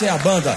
Essa é a banda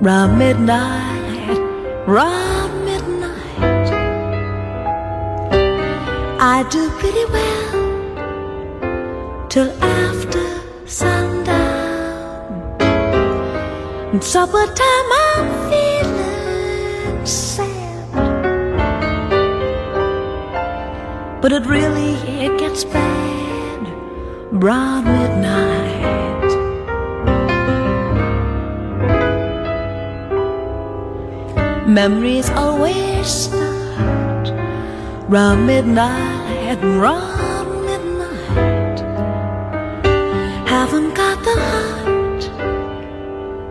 round midnight, round midnight. I do pretty well till after sundown. Supper time I'm feeling sad, but it really it gets bad round midnight. Memories always start round midnight, round midnight. Haven't got the heart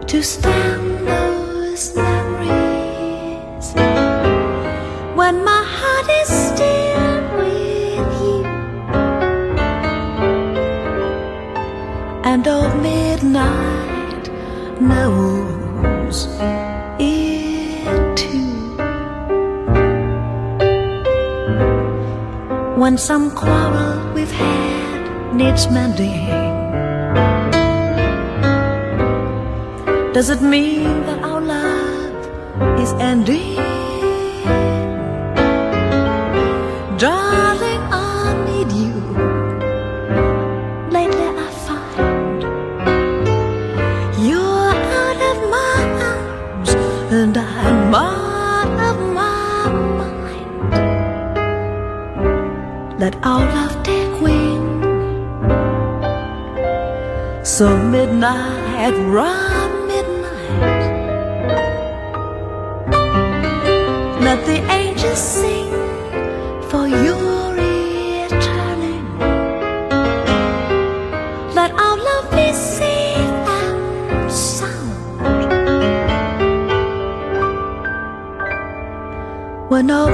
to stay. is mending. Does it mean for your returning. Let our love be safe and sound. When old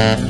Mm-hmm.